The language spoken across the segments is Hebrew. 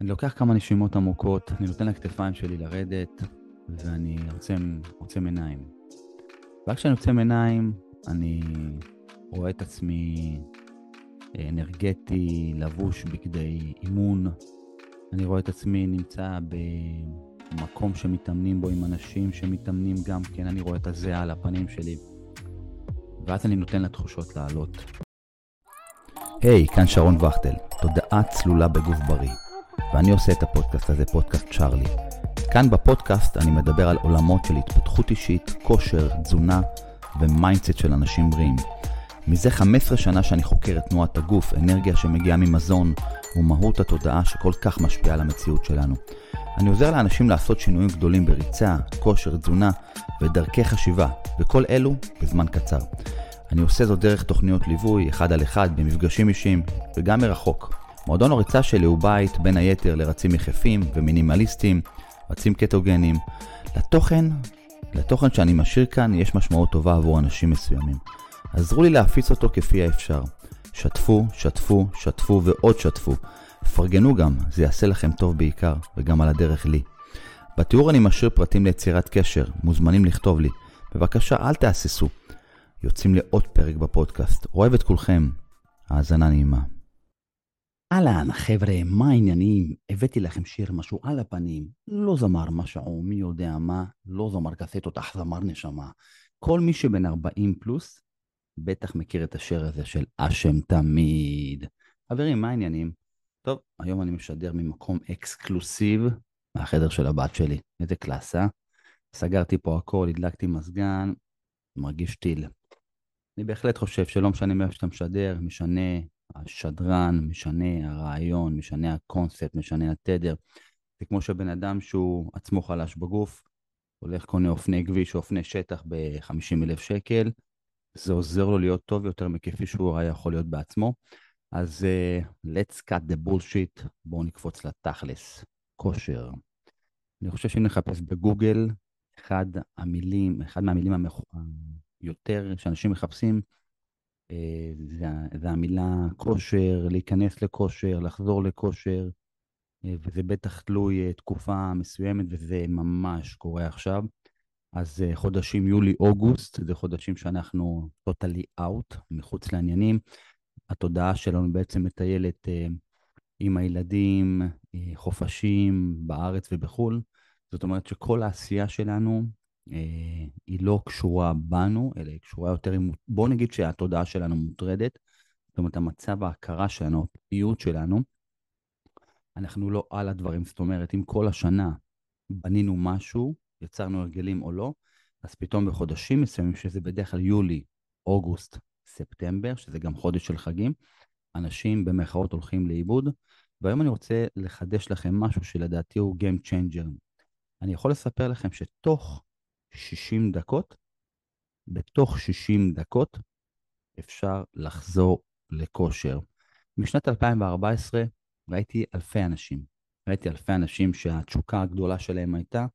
אני לוקח כמה נשימות עמוקות, אני נותן לכתפיים שלי לרדת, ואני עוצם, עוצם עיניים. רק כשאני עוצם עיניים, אני רואה את עצמי אנרגטי, לבוש בגדי אימון. אני רואה את עצמי נמצא במקום שמתאמנים בו עם אנשים שמתאמנים גם כן, אני רואה את הזיעה על הפנים שלי. ואז אני נותן לתחושות לעלות. היי, hey, כאן שרון וכטל, תודעה צלולה בגוף בריא. ואני עושה את הפודקאסט הזה, פודקאסט צ'ארלי. כאן בפודקאסט אני מדבר על עולמות של התפתחות אישית, כושר, תזונה ו mindset של אנשים בריאים. מזה 15 שנה שאני חוקר את תנועת הגוף, אנרגיה שמגיעה ממזון ומהות התודעה שכל כך משפיעה על המציאות שלנו. אני עוזר לאנשים לעשות שינויים גדולים בריצה, כושר, תזונה ודרכי חשיבה, וכל אלו בזמן קצר. אני עושה זאת דרך תוכניות ליווי, אחד על אחד, במפגשים אישיים, וגם מרחוק. מועדון הריצה שלי הוא בית, בין היתר, לרצים יחפים ומינימליסטים, רצים קטוגנים. לתוכן, לתוכן שאני משאיר כאן, יש משמעות טובה עבור אנשים מסוימים. עזרו לי להפיץ אותו כפי האפשר. שתפו, שתפו, שתפו ועוד שתפו. פרגנו גם, זה יעשה לכם טוב בעיקר, וגם על הדרך לי. בתיאור אני משאיר פרטים ליצירת קשר, מוזמנים לכתוב לי. בבקשה, אל תהססו. יוצאים לעוד פרק בפודקאסט. אוהב את כולכם. האזנה נעימה. אהלן, חבר'ה, מה העניינים? הבאתי לכם שיר משהו על הפנים. לא זמר משהו, מי יודע מה, לא זמר קסטות, אך זמר נשמה. כל מי שבן 40 פלוס, בטח מכיר את השיר הזה של אשם תמיד. חברים, מה העניינים? טוב, היום אני משדר ממקום אקסקלוסיב מהחדר של הבת שלי. איזה קלאסה. סגרתי פה הכל, הדלקתי מזגן, מרגיש טיל. אני בהחלט חושב שלא משנה מאיפה שאתה משדר, משנה השדרן, משנה הרעיון, משנה הקונספט, משנה התדר. זה כמו שבן אדם שהוא עצמו חלש בגוף, הולך קונה אופני כביש או אופני שטח ב-50 אלף שקל, זה עוזר לו להיות טוב יותר מכפי שהוא היה יכול להיות בעצמו. אז uh, let's cut the bullshit, בואו נקפוץ לתכלס, כושר. אני חושב שאם נחפש בגוגל, אחד המילים, אחד מהמילים המח... יותר שאנשים מחפשים, זה, זה המילה כושר, להיכנס לכושר, לחזור לכושר, uh, וזה בטח תלוי uh, תקופה מסוימת, וזה ממש קורה עכשיו. אז אה, חודשים יולי-אוגוסט זה חודשים שאנחנו totally out, מחוץ לעניינים. התודעה שלנו בעצם מטיילת אה, עם הילדים, אה, חופשים בארץ ובחו"ל. זאת אומרת שכל העשייה שלנו אה, היא לא קשורה בנו, אלא היא קשורה יותר עם... בואו נגיד שהתודעה שלנו מוטרדת. זאת אומרת, המצב ההכרה שלנו, הפעילות שלנו, אנחנו לא על הדברים. זאת אומרת, אם כל השנה בנינו משהו, יצרנו הרגלים או לא, אז פתאום בחודשים מסוימים, שזה בדרך כלל יולי, אוגוסט, ספטמבר, שזה גם חודש של חגים, אנשים במרכאות הולכים לאיבוד. והיום אני רוצה לחדש לכם משהו שלדעתי הוא Game Changer. אני יכול לספר לכם שתוך 60 דקות, בתוך 60 דקות, אפשר לחזור לכושר. משנת 2014 ראיתי אלפי אנשים. ראיתי אלפי אנשים שהתשוקה הגדולה שלהם הייתה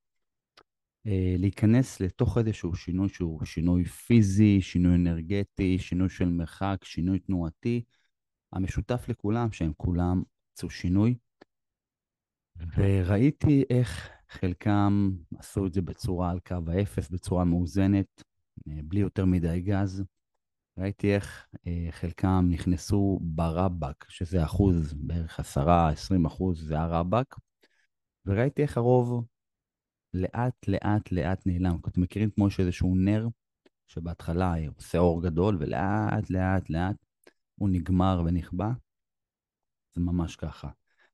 אה, להיכנס לתוך איזשהו שינוי שהוא שינוי פיזי, שינוי אנרגטי, שינוי של מרחק, שינוי תנועתי. המשותף לכולם שהם כולם עשו שינוי. וראיתי איך חלקם עשו את זה בצורה על קו האפס, בצורה מאוזנת, אה, בלי יותר מדי גז. ראיתי איך אה, חלקם נכנסו ברבק, שזה אחוז, בערך עשרה, עשרים אחוז, זה הרבק, וראיתי איך הרוב לאט לאט לאט נעלם. אתם מכירים כמו שאיזשהו נר, שבהתחלה עושה אור גדול, ולאט לאט לאט הוא נגמר ונכבה? זה ממש ככה.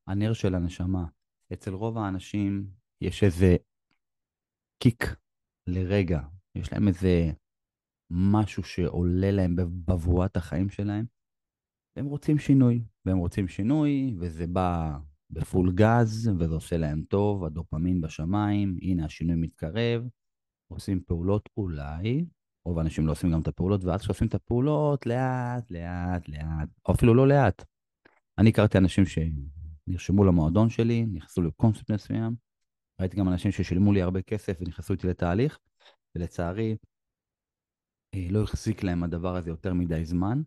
הנר של הנשמה, אצל רוב האנשים יש איזה קיק לרגע, יש להם איזה משהו שעולה להם בבואת החיים שלהם, והם רוצים שינוי, והם רוצים שינוי, וזה בא בפול גז, וזה עושה להם טוב, הדופמין בשמיים, הנה השינוי מתקרב, עושים פעולות אולי, רוב האנשים לא עושים גם את הפעולות, ואז כשעושים את הפעולות, לאט, לאט, לאט, או אפילו לא לאט. אני הכרתי אנשים שנרשמו למועדון שלי, נכנסו לקונספט מסוים, ראיתי גם אנשים ששילמו לי הרבה כסף ונכנסו איתי לתהליך, ולצערי, אה, לא החזיק להם הדבר הזה יותר מדי זמן.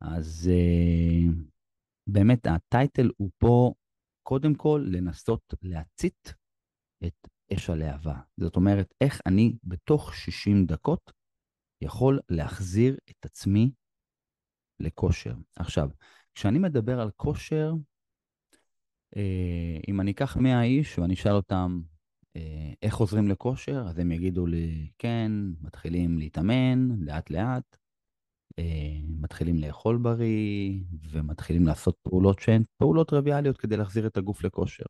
אז uh, באמת הטייטל הוא פה קודם כל לנסות להצית את אש הלהבה. זאת אומרת, איך אני בתוך 60 דקות יכול להחזיר את עצמי לכושר. עכשיו, כשאני מדבר על כושר, אה, אם אני אקח 100 איש ואני אשאל אותם אה, איך חוזרים לכושר, אז הם יגידו לי, כן, מתחילים להתאמן לאט-לאט, אה, מתחילים לאכול בריא, ומתחילים לעשות פעולות שהן פעולות טריוויאליות כדי להחזיר את הגוף לכושר.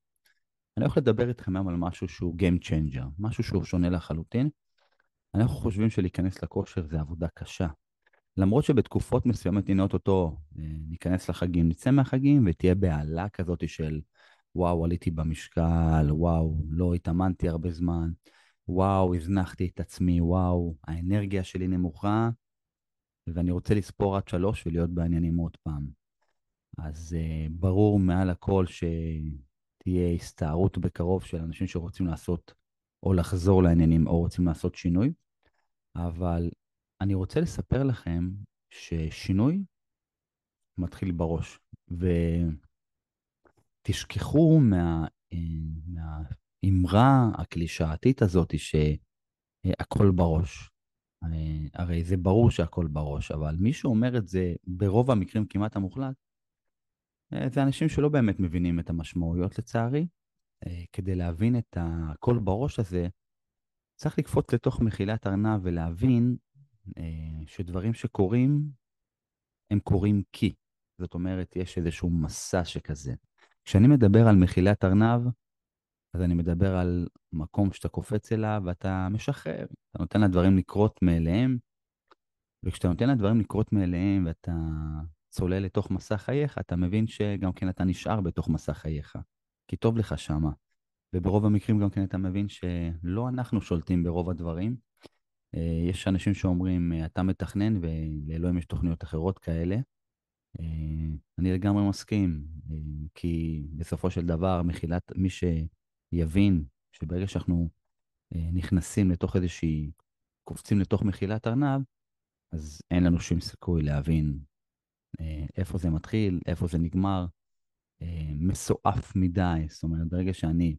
אני הולך לדבר איתכם היום על משהו שהוא Game Changer, משהו שהוא שונה לחלוטין. אנחנו חושבים שלהיכנס לכושר זה עבודה קשה. למרות שבתקופות מסוימת, הנה אוטוטו, אה, ניכנס לחגים, נצא מהחגים ותהיה בהלה כזאת של וואו, עליתי במשקל, וואו, לא התאמנתי הרבה זמן, וואו, הזנחתי את עצמי, וואו, האנרגיה שלי נמוכה, ואני רוצה לספור עד שלוש ולהיות בעניינים עוד פעם. אז uh, ברור מעל הכל שתהיה הסתערות בקרוב של אנשים שרוצים לעשות או לחזור לעניינים או רוצים לעשות שינוי, אבל אני רוצה לספר לכם ששינוי מתחיל בראש, ותשכחו מה, אה, מהאמרה הקלישאתית הזאת שהכל בראש. הרי זה ברור שהכל בראש, אבל מי שאומר את זה ברוב המקרים כמעט המוחלט, אה, זה אנשים שלא באמת מבינים את המשמעויות לצערי. אה, כדי להבין את הכל בראש הזה, צריך לקפוץ לתוך מחילת ארנב ולהבין אה, שדברים שקורים, הם קורים כי. זאת אומרת, יש איזשהו מסע שכזה. כשאני מדבר על מחילת ארנב, אז אני מדבר על מקום שאתה קופץ אליו ואתה משחרר, אתה נותן לדברים לקרות מאליהם, וכשאתה נותן לדברים לקרות מאליהם ואתה צולל לתוך מסע חייך, אתה מבין שגם כן אתה נשאר בתוך מסע חייך, כי טוב לך שמה. וברוב המקרים גם כן אתה מבין שלא אנחנו שולטים ברוב הדברים. אה, יש אנשים שאומרים, אתה מתכנן ולאלוהים יש תוכניות אחרות כאלה. אני לגמרי מסכים, אה, כי בסופו של דבר, מחילת, מי ש... יבין שברגע שאנחנו אה, נכנסים לתוך איזושהי, קופצים לתוך מחילת ארנב, אז אין לנו שום סיכוי להבין אה, איפה זה מתחיל, איפה זה נגמר. מסועף מדי, זאת אומרת, ברגע שאני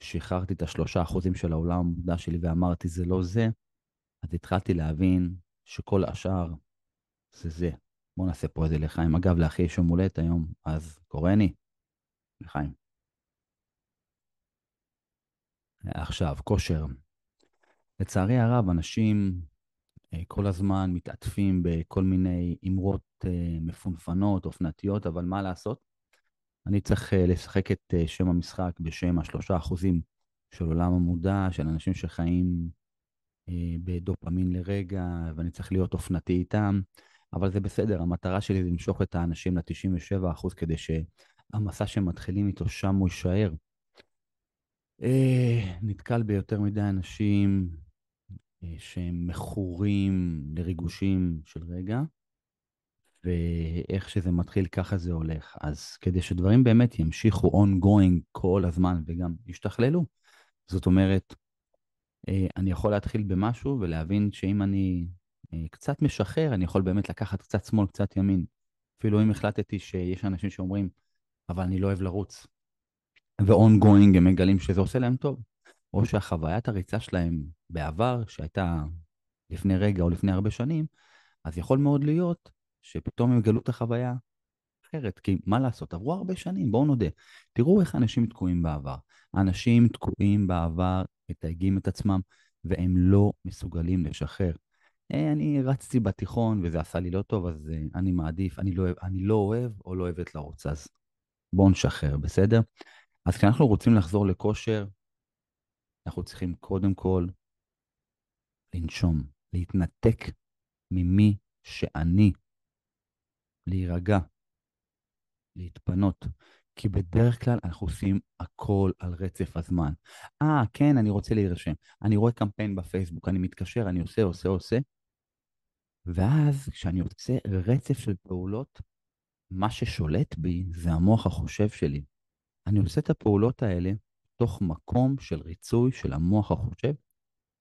שחררתי את השלושה אחוזים של העולם המודע שלי ואמרתי זה לא זה, אז התחלתי להבין שכל השאר זה זה. בואו נעשה פה איזה לחיים. אגב, לאחי יש יום הולדת היום, אז קורני, לחיים. עכשיו, כושר. לצערי הרב, אנשים אה, כל הזמן מתעטפים בכל מיני אמרות אה, מפונפנות, אופנתיות, אבל מה לעשות? אני צריך אה, לשחק את שם המשחק בשם השלושה אחוזים של עולם המודע, של אנשים שחיים בדופמין לרגע, ואני צריך להיות אופנתי איתם, אבל זה בסדר, המטרה שלי זה למשוך את האנשים ל-97% כדי שהמסע שהם מתחילים איתו, שם הוא יישאר. אה, נתקל ביותר מדי אנשים אה, שהם מכורים לריגושים של רגע, ואיך שזה מתחיל, ככה זה הולך. אז כדי שדברים באמת ימשיכו ongoing כל הזמן וגם ישתכללו, זאת אומרת, אה, אני יכול להתחיל במשהו ולהבין שאם אני קצת משחרר, אני יכול באמת לקחת קצת שמאל, קצת ימין. אפילו אם החלטתי שיש אנשים שאומרים, אבל אני לא אוהב לרוץ. ו-ongoing הם מגלים שזה עושה להם טוב. או שהחוויית הריצה שלהם בעבר, שהייתה לפני רגע או לפני הרבה שנים, אז יכול מאוד להיות שפתאום הם יגלו את החוויה אחרת. כי מה לעשות, עברו הרבה שנים, בואו נודה. תראו איך אנשים תקועים בעבר. אנשים תקועים בעבר, מתייגים את עצמם, והם לא מסוגלים לשחרר. אה, אני רצתי בתיכון וזה עשה לי לא טוב, אז אה, אני מעדיף, אני לא, אני לא אוהב או לא אוהבת לרוץ, אז בואו נשחרר, בסדר? אז כשאנחנו רוצים לחזור לכושר, אנחנו צריכים קודם כל לנשום, להתנתק ממי שאני, להירגע, להתפנות. כי בדרך כלל אנחנו עושים הכל על רצף הזמן. אה, כן, אני רוצה להירשם. אני רואה קמפיין בפייסבוק, אני מתקשר, אני עושה, עושה, עושה. ואז כשאני עושה רצף של פעולות, מה ששולט בי זה המוח החושב שלי. אני עושה את הפעולות האלה תוך מקום של ריצוי של המוח החושב.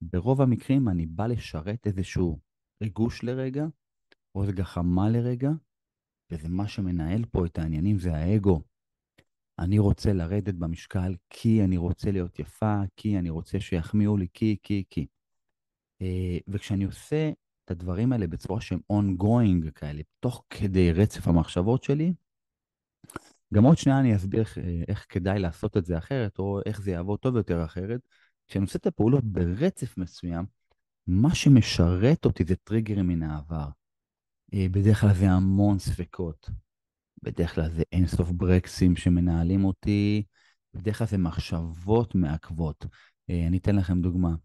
ברוב המקרים אני בא לשרת איזשהו ריגוש לרגע, או איזו גחמה לרגע, וזה מה שמנהל פה את העניינים, זה האגו. אני רוצה לרדת במשקל כי אני רוצה להיות יפה, כי אני רוצה שיחמיאו לי, כי, כי, כי. אה, וכשאני עושה את הדברים האלה בצורה שהם ongoing כאלה, תוך כדי רצף המחשבות שלי, גם עוד שנייה אני אסביר איך, אה, איך כדאי לעשות את זה אחרת, או איך זה יעבוד טוב יותר אחרת. כשאני עושה את הפעולות ברצף מסוים, מה שמשרת אותי זה טריגרים מן העבר. אה, בדרך כלל זה המון ספקות. בדרך כלל זה אינסוף ברקסים שמנהלים אותי, בדרך כלל זה מחשבות מעכבות. אה, אני אתן לכם דוגמה.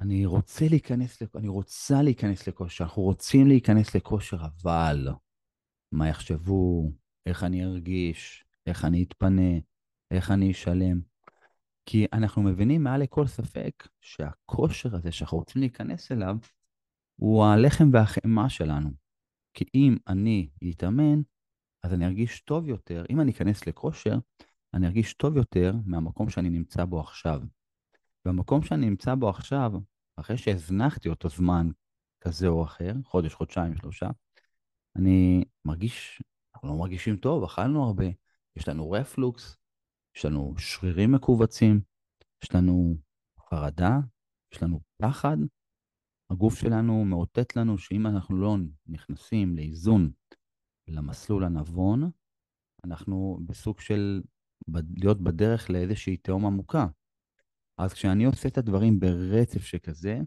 אני רוצה להיכנס, אני רוצה להיכנס לכושר, אנחנו רוצים להיכנס לכושר, אבל מה יחשבו, איך אני ארגיש, איך אני אתפנה, איך אני אשלם. כי אנחנו מבינים מעל לכל ספק שהכושר הזה שאנחנו רוצים להיכנס אליו, הוא הלחם והחמאה שלנו. כי אם אני אתאמן, אז אני ארגיש טוב יותר. אם אני אכנס לכושר, אני ארגיש טוב יותר מהמקום שאני נמצא בו עכשיו. והמקום שאני נמצא בו עכשיו, אחרי שהזנחתי אותו זמן כזה או אחר, חודש, חודשיים, שלושה, אני מרגיש, אנחנו לא מרגישים טוב, אכלנו הרבה, יש לנו רפלוקס, יש לנו שרירים מכווצים, יש לנו חרדה, יש לנו פחד. הגוף שלנו מאותת לנו שאם אנחנו לא נכנסים לאיזון למסלול הנבון, אנחנו בסוג של להיות בדרך לאיזושהי תהום עמוקה. אז כשאני עושה את הדברים ברצף שכזה,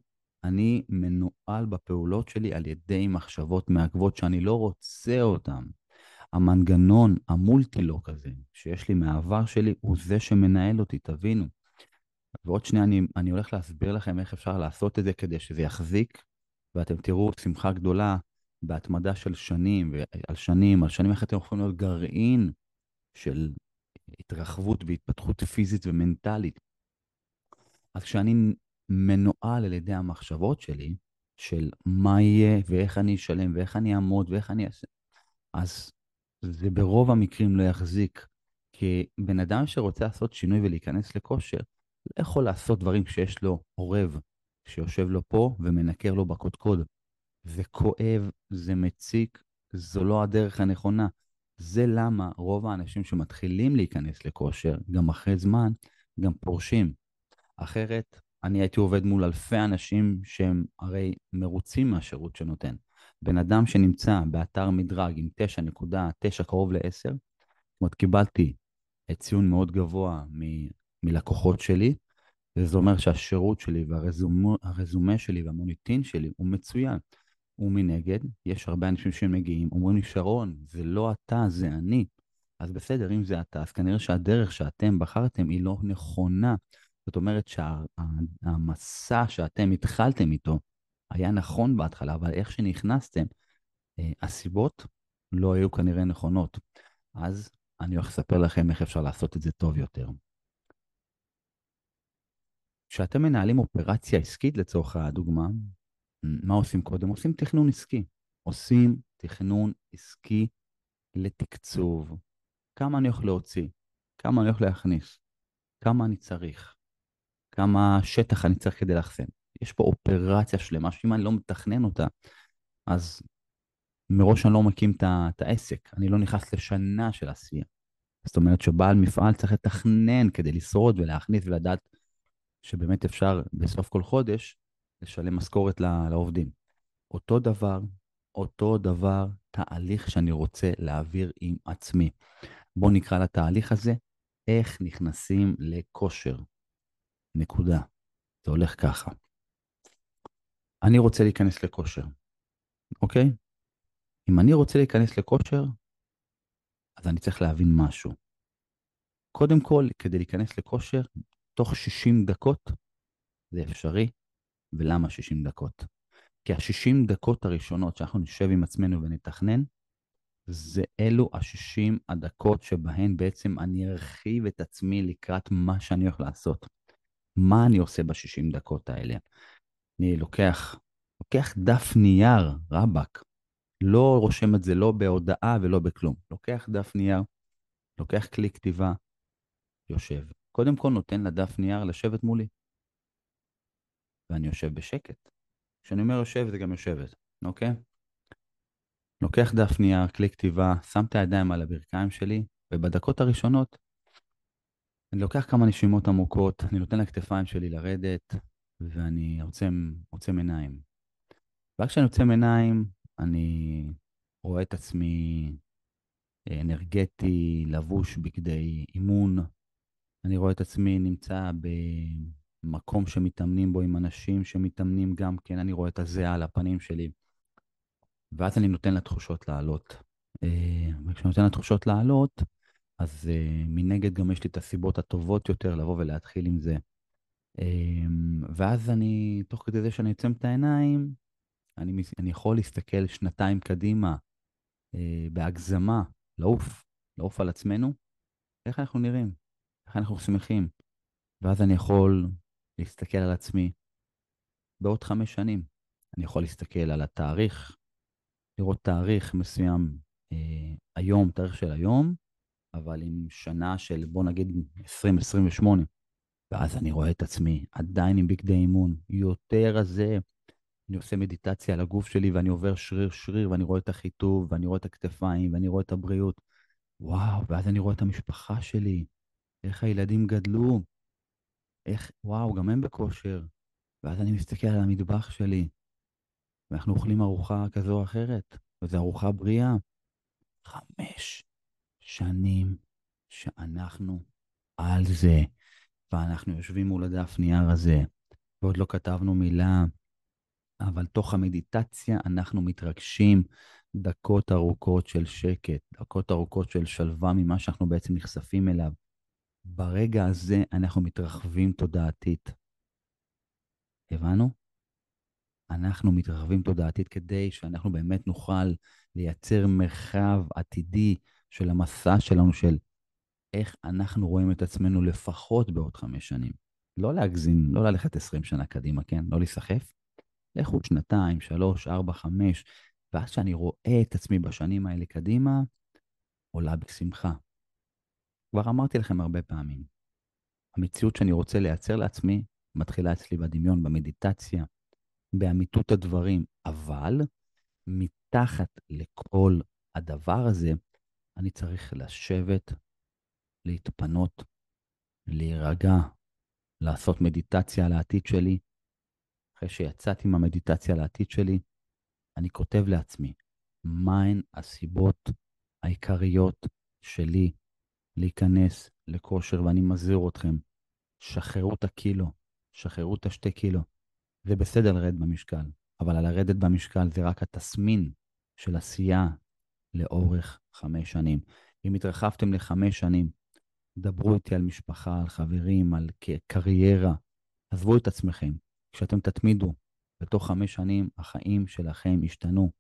אני מנוהל בפעולות שלי על ידי מחשבות מעכבות שאני לא רוצה אותן. המנגנון המולטילוק הזה שיש לי מהעבר שלי הוא זה שמנהל אותי, תבינו. ועוד שנייה אני, אני הולך להסביר לכם איך אפשר לעשות את זה כדי שזה יחזיק, ואתם תראו שמחה גדולה בהתמדה של שנים, ועל שנים, על שנים איך אתם יכולים להיות גרעין של התרחבות והתפתחות פיזית ומנטלית. אז כשאני מנוהל על ידי המחשבות שלי, של מה יהיה ואיך אני אשלם ואיך אני אעמוד ואיך אני אעשה, אז זה ברוב המקרים לא יחזיק. כי בן אדם שרוצה לעשות שינוי ולהיכנס לכושר, לא יכול לעשות דברים כשיש לו עורב שיושב לו פה ומנקר לו בקודקוד. זה כואב, זה מציק, זו לא הדרך הנכונה. זה למה רוב האנשים שמתחילים להיכנס לכושר, גם אחרי זמן, גם פורשים. אחרת, אני הייתי עובד מול אלפי אנשים שהם הרי מרוצים מהשירות שנותן. בן אדם שנמצא באתר מדרג עם 9.9 קרוב ל-10, זאת אומרת, קיבלתי ציון מאוד גבוה מ- מלקוחות שלי, וזה אומר שהשירות שלי והרזומה שלי והמוניטין שלי הוא מצוין. ומנגד, יש הרבה אנשים שמגיעים, אומרים לי, שרון, זה לא אתה, זה אני. אז בסדר, אם זה אתה, אז כנראה שהדרך שאתם בחרתם היא לא נכונה. זאת אומרת שהמסע שאתם התחלתם איתו היה נכון בהתחלה, אבל איך שנכנסתם, אה, הסיבות לא היו כנראה נכונות. אז אני הולך לספר לכם איך אפשר לעשות את זה טוב יותר. כשאתם מנהלים אופרציה עסקית לצורך הדוגמה, מה עושים קודם? עושים תכנון עסקי. עושים תכנון עסקי לתקצוב. כמה אני הולך להוציא? כמה אני הולך להכניס? כמה אני צריך? כמה שטח אני צריך כדי לאחסן? יש פה אופרציה שלמה, שאם אני לא מתכנן אותה, אז מראש אני לא מקים את העסק, אני לא נכנס לשנה של עשייה. זאת אומרת שבעל מפעל צריך לתכנן כדי לשרוד ולהכניס ולדעת שבאמת אפשר בסוף כל חודש לשלם משכורת לעובדים. אותו דבר, אותו דבר, תהליך שאני רוצה להעביר עם עצמי. בואו נקרא לתהליך הזה, איך נכנסים לכושר. נקודה. זה הולך ככה. אני רוצה להיכנס לכושר, אוקיי? אם אני רוצה להיכנס לכושר, אז אני צריך להבין משהו. קודם כל, כדי להיכנס לכושר, תוך 60 דקות זה אפשרי, ולמה 60 דקות? כי ה-60 דקות הראשונות שאנחנו נשב עם עצמנו ונתכנן, זה אלו ה-60 הדקות שבהן בעצם אני ארחיב את עצמי לקראת מה שאני הולך לעשות. מה אני עושה ב-60 דקות האלה? אני לוקח, לוקח דף נייר, רבאק, לא רושם את זה לא בהודעה ולא בכלום. לוקח דף נייר, לוקח כלי כתיבה, יושב. קודם כל נותן לדף נייר לשבת מולי. ואני יושב בשקט. כשאני אומר יושב זה גם יושבת, אוקיי? לוקח דף נייר, כלי כתיבה, שם את הידיים על הברכיים שלי, ובדקות הראשונות אני לוקח כמה נשימות עמוקות, אני נותן לכתפיים שלי לרדת, ואני עוצם, עוצם עיניים. רק כשאני עוצם עיניים, אני רואה את עצמי אנרגטי, לבוש בגדי אימון. אני רואה את עצמי נמצא במקום שמתאמנים בו עם אנשים שמתאמנים גם כן, אני רואה את הזיעה על הפנים שלי. ואז אני נותן לתחושות לעלות. אה, וכשאני נותן לתחושות לעלות, אז uh, מנגד גם יש לי את הסיבות הטובות יותר לבוא ולהתחיל עם זה. Um, ואז אני, תוך כדי זה שאני עוצם את העיניים, אני, אני יכול להסתכל שנתיים קדימה uh, בהגזמה, לעוף, לעוף על עצמנו, איך אנחנו נראים, איך אנחנו שמחים. ואז אני יכול להסתכל על עצמי בעוד חמש שנים. אני יכול להסתכל על התאריך, לראות תאריך מסוים uh, היום, תאריך של היום, אבל עם שנה של בוא נגיד 2028. ואז אני רואה את עצמי עדיין עם בגדי אימון, יותר הזה. אני עושה מדיטציה על הגוף שלי ואני עובר שריר שריר ואני רואה את החיטוב ואני רואה את הכתפיים ואני רואה את הבריאות. וואו, ואז אני רואה את המשפחה שלי, איך הילדים גדלו, איך, וואו, גם הם בכושר. ואז אני מסתכל על המטבח שלי, ואנחנו אוכלים ארוחה כזו או אחרת, וזו ארוחה בריאה. חמש, שנים שאנחנו על זה, ואנחנו יושבים מול הדף נייר הזה, ועוד לא כתבנו מילה, אבל תוך המדיטציה אנחנו מתרגשים דקות ארוכות של שקט, דקות ארוכות של שלווה ממה שאנחנו בעצם נחשפים אליו. ברגע הזה אנחנו מתרחבים תודעתית. הבנו? אנחנו מתרחבים תודעתית כדי שאנחנו באמת נוכל לייצר מרחב עתידי של המסע שלנו, של איך אנחנו רואים את עצמנו לפחות בעוד חמש שנים. לא להגזים, לא ללכת עשרים שנה קדימה, כן? לא להיסחף. לכו שנתיים, שלוש, ארבע, חמש, ואז שאני רואה את עצמי בשנים האלה קדימה, עולה בשמחה. כבר אמרתי לכם הרבה פעמים, המציאות שאני רוצה לייצר לעצמי מתחילה אצלי בדמיון, במדיטציה, באמיתות הדברים, אבל מתחת לכל הדבר הזה, אני צריך לשבת, להתפנות, להירגע, לעשות מדיטציה על העתיד שלי. אחרי שיצאתי מהמדיטציה על העתיד שלי, אני כותב לעצמי, מהן הסיבות העיקריות שלי להיכנס לכושר, ואני מזהיר אתכם, שחררו את הקילו, שחררו את השתי קילו. זה בסדר לרדת במשקל, אבל על לרדת במשקל זה רק התסמין של עשייה לאורך חמש שנים. אם התרחבתם לחמש שנים, דברו איתי על משפחה, על חברים, על קריירה. עזבו את עצמכם. כשאתם תתמידו, בתוך חמש שנים החיים שלכם ישתנו.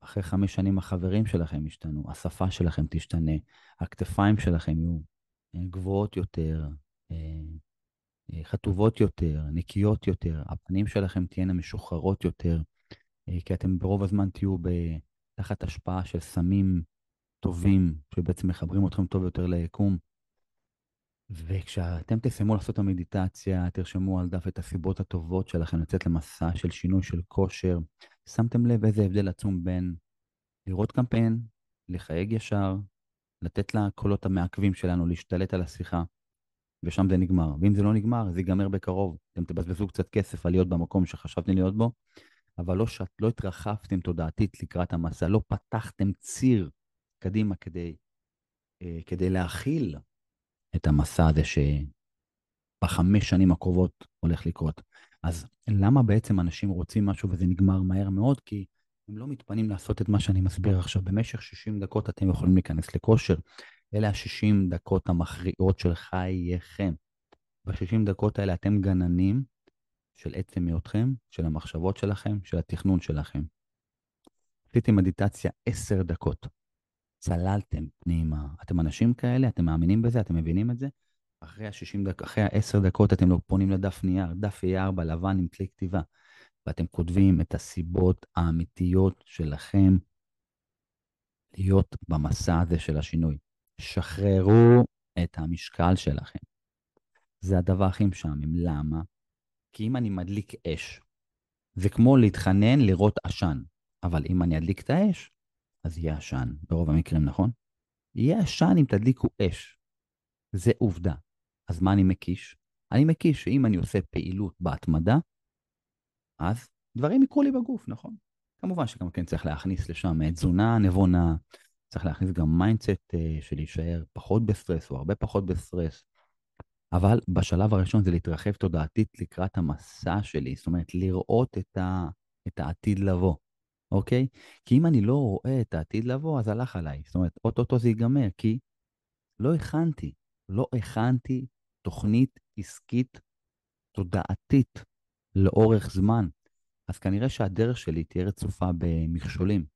אחרי חמש שנים החברים שלכם ישתנו, השפה שלכם תשתנה, הכתפיים שלכם יהיו אה, גבוהות יותר, אה, אה, חטובות יותר, נקיות יותר, הפנים שלכם תהיינה משוחררות יותר, כי אתם ברוב הזמן תהיו תחת השפעה של סמים טובים, שבעצם מחברים אתכם טוב יותר ליקום. וכשאתם תסיימו לעשות את המדיטציה, תרשמו על דף את הסיבות הטובות שלכם לצאת למסע של שינוי של כושר. שמתם לב איזה הבדל עצום בין לראות קמפיין, לחייג ישר, לתת לקולות המעכבים שלנו להשתלט על השיחה, ושם זה נגמר. ואם זה לא נגמר, זה ייגמר בקרוב. אתם תבזבזו קצת כסף על להיות במקום שחשבתם להיות בו, אבל לא, שאת, לא התרחבתם תודעתית לקראת המסע, לא פתחתם ציר קדימה כדי, אה, כדי להכיל את המסע הזה שבחמש שנים הקרובות הולך לקרות. אז למה בעצם אנשים רוצים משהו וזה נגמר מהר מאוד? כי הם לא מתפנים לעשות את מה שאני מסביר עכשיו. במשך 60 דקות אתם יכולים להיכנס לכושר. אלה ה-60 דקות המכריעות של חייכם. ב-60 דקות האלה אתם גננים של עצם היותכם, של המחשבות שלכם, של התכנון שלכם. עשיתי מדיטציה עשר דקות. צללתם פנימה. אתם אנשים כאלה? אתם מאמינים בזה? אתם מבינים את זה? אחרי ה-60 דקות, אחרי ה-10 דקות אתם לא פונים לדף נייר, דף A4 לבן עם כלי כתיבה, ואתם כותבים את הסיבות האמיתיות שלכם להיות במסע הזה של השינוי. שחררו את המשקל שלכם. זה הדבר הכי משעמם. למה? כי אם אני מדליק אש, זה כמו להתחנן לראות עשן, אבל אם אני אדליק את האש, אז יהיה עשן, ברוב המקרים, נכון? יהיה עשן אם תדליקו אש. זה עובדה. אז מה אני מקיש? אני מקיש שאם אני עושה פעילות בהתמדה, אז דברים יקרו לי בגוף, נכון? כמובן שגם כן צריך להכניס לשם תזונה נבונה, צריך להכניס גם mindset אה, של להישאר פחות בסטרס או הרבה פחות בסטרס. אבל בשלב הראשון זה להתרחב תודעתית לקראת המסע שלי, זאת אומרת, לראות את, ה, את העתיד לבוא, אוקיי? כי אם אני לא רואה את העתיד לבוא, אז הלך עליי. זאת אומרת, אוטוטו זה ייגמר, כי לא הכנתי, לא הכנתי תוכנית עסקית תודעתית לאורך זמן. אז כנראה שהדרך שלי תהיה רצופה במכשולים.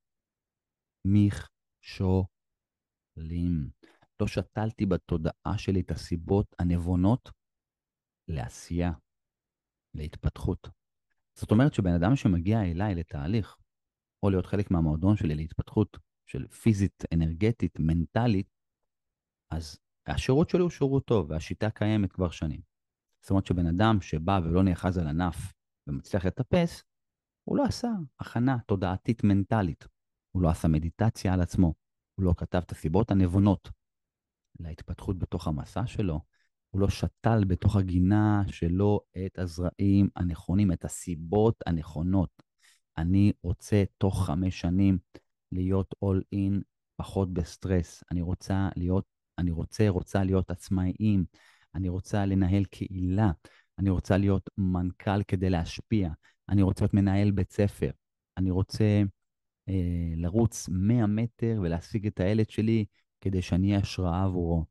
מכשולים. לא שתלתי בתודעה שלי את הסיבות הנבונות לעשייה, להתפתחות. זאת אומרת שבן אדם שמגיע אליי לתהליך, או להיות חלק מהמועדון שלי להתפתחות של פיזית, אנרגטית, מנטלית, אז השירות שלי הוא שירות טוב, והשיטה קיימת כבר שנים. זאת אומרת שבן אדם שבא ולא נאחז על ענף ומצליח לטפס, הוא לא עשה הכנה תודעתית מנטלית. הוא לא עשה מדיטציה על עצמו, הוא לא כתב את הסיבות הנבונות להתפתחות בתוך המסע שלו, הוא לא שתל בתוך הגינה שלו את הזרעים הנכונים, את הסיבות הנכונות. אני רוצה תוך חמש שנים להיות all in, פחות בסטרס. אני רוצה להיות, אני רוצה, רוצה להיות עצמאיים. אני רוצה לנהל קהילה. אני רוצה להיות מנכ"ל כדי להשפיע. אני רוצה להיות מנהל בית ספר. אני רוצה אה, לרוץ 100 מטר ולהשיג את הילד שלי כדי שאני אהיה השראה עבורו.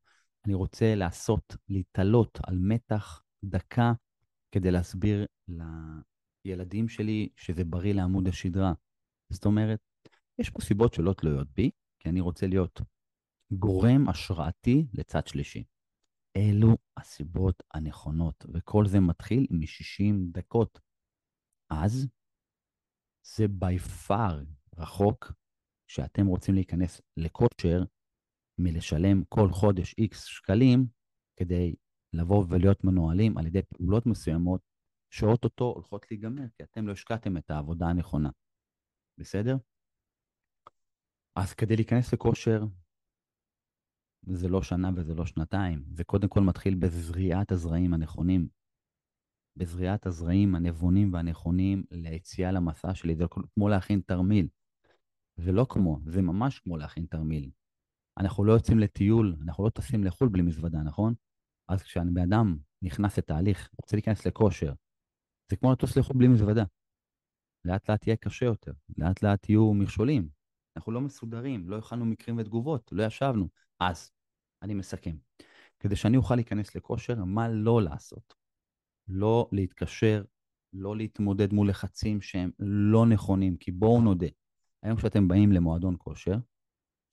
אני רוצה לעשות, להתעלות על מתח דקה כדי להסביר לילדים שלי שזה בריא לעמוד השדרה. זאת אומרת, יש פה סיבות שלא תלויות בי, כי אני רוצה להיות גורם השראתי לצד שלישי. אלו הסיבות הנכונות, וכל זה מתחיל מ-60 דקות. אז זה by far רחוק שאתם רוצים להיכנס לכושר מלשלם כל חודש איקס שקלים כדי לבוא ולהיות מנוהלים על ידי פעולות מסוימות שאו-טו-טו הולכות להיגמר, כי אתם לא השקעתם את העבודה הנכונה. בסדר? אז כדי להיכנס לכושר, זה לא שנה וזה לא שנתיים, זה קודם כל מתחיל בזריעת הזרעים הנכונים, בזריעת הזרעים הנבונים והנכונים ליציאה למסע שלי. זה כמו להכין תרמיל. זה לא כמו, זה ממש כמו להכין תרמיל. אנחנו לא יוצאים לטיול, אנחנו לא טסים לחו"ל בלי מזוודה, נכון? אז כשבן אדם נכנס לתהליך, רוצה להיכנס לכושר, זה כמו לטוס לחו"ל בלי מזוודה. לאט לאט יהיה קשה יותר, לאט לאט יהיו מכשולים. אנחנו לא מסודרים, לא הכנו מקרים ותגובות, לא ישבנו. אז, אני מסכם. כדי שאני אוכל להיכנס לכושר, מה לא לעשות? לא להתקשר, לא להתמודד מול לחצים שהם לא נכונים, כי בואו נודה, היום כשאתם באים למועדון כושר,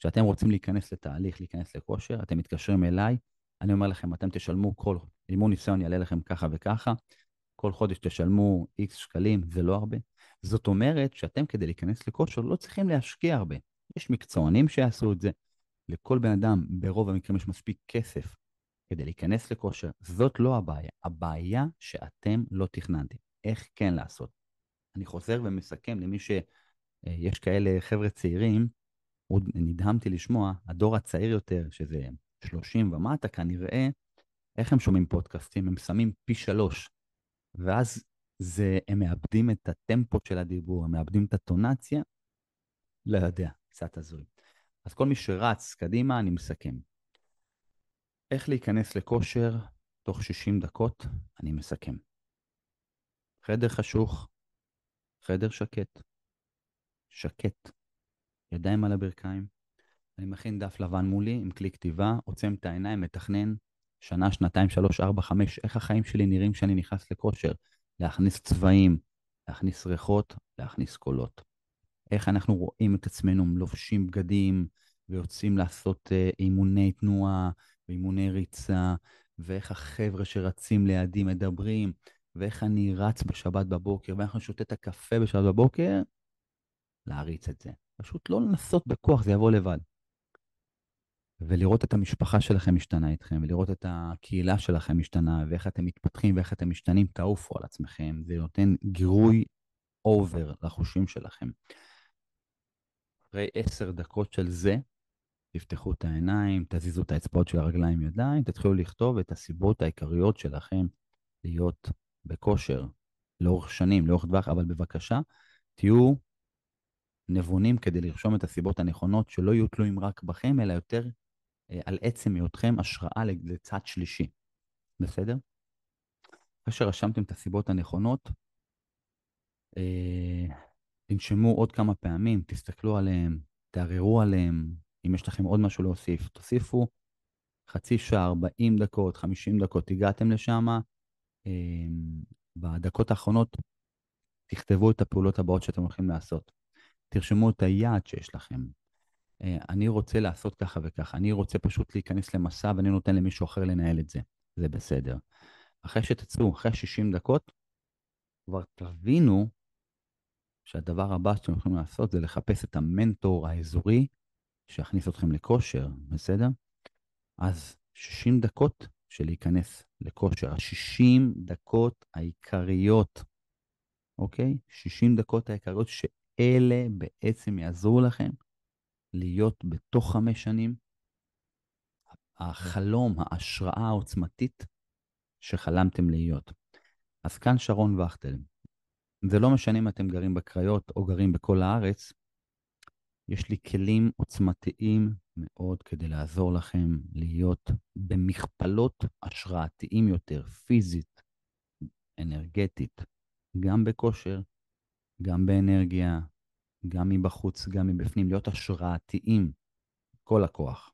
כשאתם רוצים להיכנס לתהליך, להיכנס לכושר, אתם מתקשרים אליי, אני אומר לכם, אתם תשלמו כל, אימון ניסיון יעלה לכם ככה וככה, כל חודש תשלמו איקס שקלים, זה לא הרבה. זאת אומרת שאתם כדי להיכנס לכושר לא צריכים להשקיע הרבה. יש מקצוענים שיעשו את זה. לכל בן אדם, ברוב המקרים יש מספיק כסף כדי להיכנס לכושר. זאת לא הבעיה. הבעיה שאתם לא תכננתם. איך כן לעשות? אני חוזר ומסכם למי שיש אה, כאלה חבר'ה צעירים, עוד נדהמתי לשמוע, הדור הצעיר יותר, שזה 30 ומטה, כנראה, איך הם שומעים פודקאסטים? הם שמים פי שלוש. ואז זה, הם מאבדים את הטמפו של הדיבור, הם מאבדים את הטונציה. לא יודע, קצת הזוי. אז כל מי שרץ קדימה, אני מסכם. איך להיכנס לכושר תוך 60 דקות, אני מסכם. חדר חשוך, חדר שקט. שקט. ידיים על הברכיים. אני מכין דף לבן מולי עם כלי כתיבה, עוצם את העיניים, מתכנן שנה, שנתיים, שלוש, ארבע, חמש, איך החיים שלי נראים כשאני נכנס לכושר. להכניס צבעים, להכניס ריחות, להכניס קולות. איך אנחנו רואים את עצמנו לובשים בגדים ויוצאים לעשות uh, אימוני תנועה ואימוני ריצה, ואיך החבר'ה שרצים לידי מדברים, ואיך אני רץ בשבת בבוקר, ואיך אני שותה את הקפה בשבת בבוקר, להריץ את זה. פשוט לא לנסות בכוח, זה יבוא לבד. ולראות את המשפחה שלכם משתנה איתכם, ולראות את הקהילה שלכם משתנה, ואיך אתם מתפתחים ואיך אתם משתנים, תעופו על עצמכם. זה נותן גירוי אובר לחושים שלכם. אחרי עשר דקות של זה, תפתחו את העיניים, תזיזו את האצבעות של הרגליים ידיים, תתחילו לכתוב את הסיבות העיקריות שלכם להיות בכושר לאורך שנים, לאורך טווח, אבל בבקשה, תהיו נבונים כדי לרשום את הסיבות הנכונות, שלא יהיו תלויים רק בכם, אלא יותר אה, על עצם היותכם השראה לצד שלישי. בסדר? אחרי שרשמתם את הסיבות הנכונות, אה, תנשמו עוד כמה פעמים, תסתכלו עליהם, תערערו עליהם. אם יש לכם עוד משהו להוסיף, תוסיפו חצי שעה, 40 דקות, 50 דקות, הגעתם לשם. אה, בדקות האחרונות תכתבו את הפעולות הבאות שאתם הולכים לעשות. תרשמו את היעד שיש לכם. אה, אני רוצה לעשות ככה וככה, אני רוצה פשוט להיכנס למסע ואני נותן למישהו אחר לנהל את זה. זה בסדר. אחרי שתצאו, אחרי 60 דקות, כבר תבינו שהדבר הבא שאתם יכולים לעשות זה לחפש את המנטור האזורי שיכניס אתכם לכושר, בסדר? אז 60 דקות של להיכנס לכושר, ה-60 דקות העיקריות, אוקיי? 60 דקות העיקריות שאלה בעצם יעזרו לכם להיות בתוך חמש שנים החלום, ההשראה העוצמתית שחלמתם להיות. אז כאן שרון וכטל. זה לא משנה אם אתם גרים בקריות או גרים בכל הארץ, יש לי כלים עוצמתיים מאוד כדי לעזור לכם להיות במכפלות השראתיים יותר, פיזית, אנרגטית, גם בכושר, גם באנרגיה, גם מבחוץ, גם מבפנים, להיות השראתיים, כל הכוח.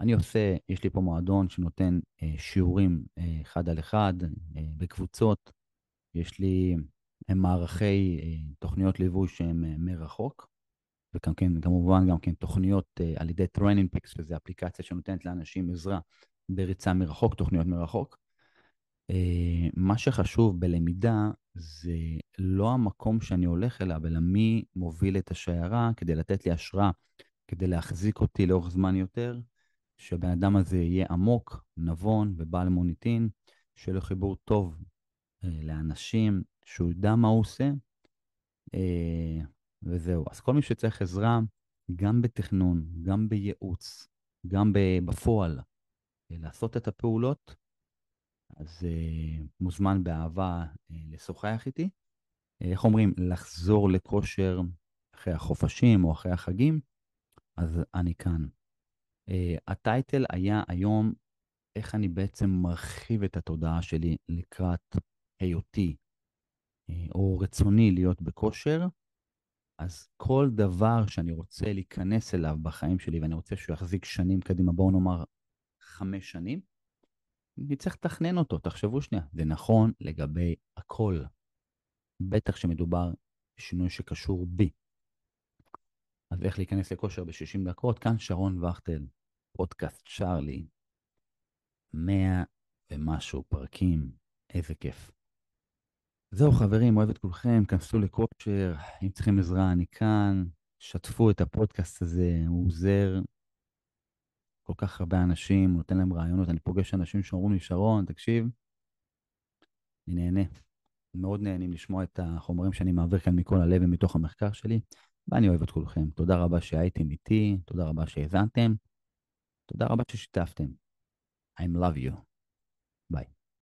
אני עושה, יש לי פה מועדון שנותן אה, שיעורים אה, אחד על אחד, אה, בקבוצות. יש לי אה, מערכי אה, תוכניות ליווי שהן אה, מרחוק, וגם כן, כמובן גם כן תוכניות אה, על ידי TrainingPeaks, שזו אפליקציה שנותנת לאנשים עזרה בריצה מרחוק, תוכניות מרחוק. אה, מה שחשוב בלמידה זה לא המקום שאני הולך אליו, אלא מי מוביל את השיירה כדי לתת לי השראה, כדי להחזיק אותי לאורך זמן יותר, שהבן אדם הזה יהיה עמוק, נבון ובעל מוניטין, שיהיה לו חיבור טוב אה, לאנשים, שהוא ידע מה הוא עושה, אה, וזהו. אז כל מי שצריך עזרה, גם בתכנון, גם בייעוץ, גם בפועל, לעשות את הפעולות, אז אה, מוזמן באהבה אה, לשוחח איתי. אה, איך אומרים, לחזור לכושר אחרי החופשים או אחרי החגים, אז אני כאן. Uh, הטייטל היה היום איך אני בעצם מרחיב את התודעה שלי לקראת היותי uh, או רצוני להיות בכושר, אז כל דבר שאני רוצה להיכנס אליו בחיים שלי ואני רוצה שהוא יחזיק שנים קדימה, בואו נאמר חמש שנים, צריך לתכנן אותו, תחשבו שנייה. זה נכון לגבי הכל, בטח שמדובר בשינוי שקשור בי. אז איך להיכנס לכושר ב-60 דקות? כאן שרון וכטל, פודקאסט צ'ארלי, 100 ומשהו פרקים, איזה כיף. זהו חברים, אוהב את כולכם, כנסו לכושר, אם צריכים עזרה אני כאן, שתפו את הפודקאסט הזה, הוא עוזר כל כך הרבה אנשים, נותן להם רעיונות, אני פוגש אנשים שאומרים לי, שרון, תקשיב, אני נהנה. מאוד נהנים לשמוע את החומרים שאני מעביר כאן מכל הלב ומתוך המחקר שלי. ואני אוהב את כולכם. תודה רבה שהייתם איתי, תודה רבה שהאזנתם, תודה רבה ששיתפתם. I love you.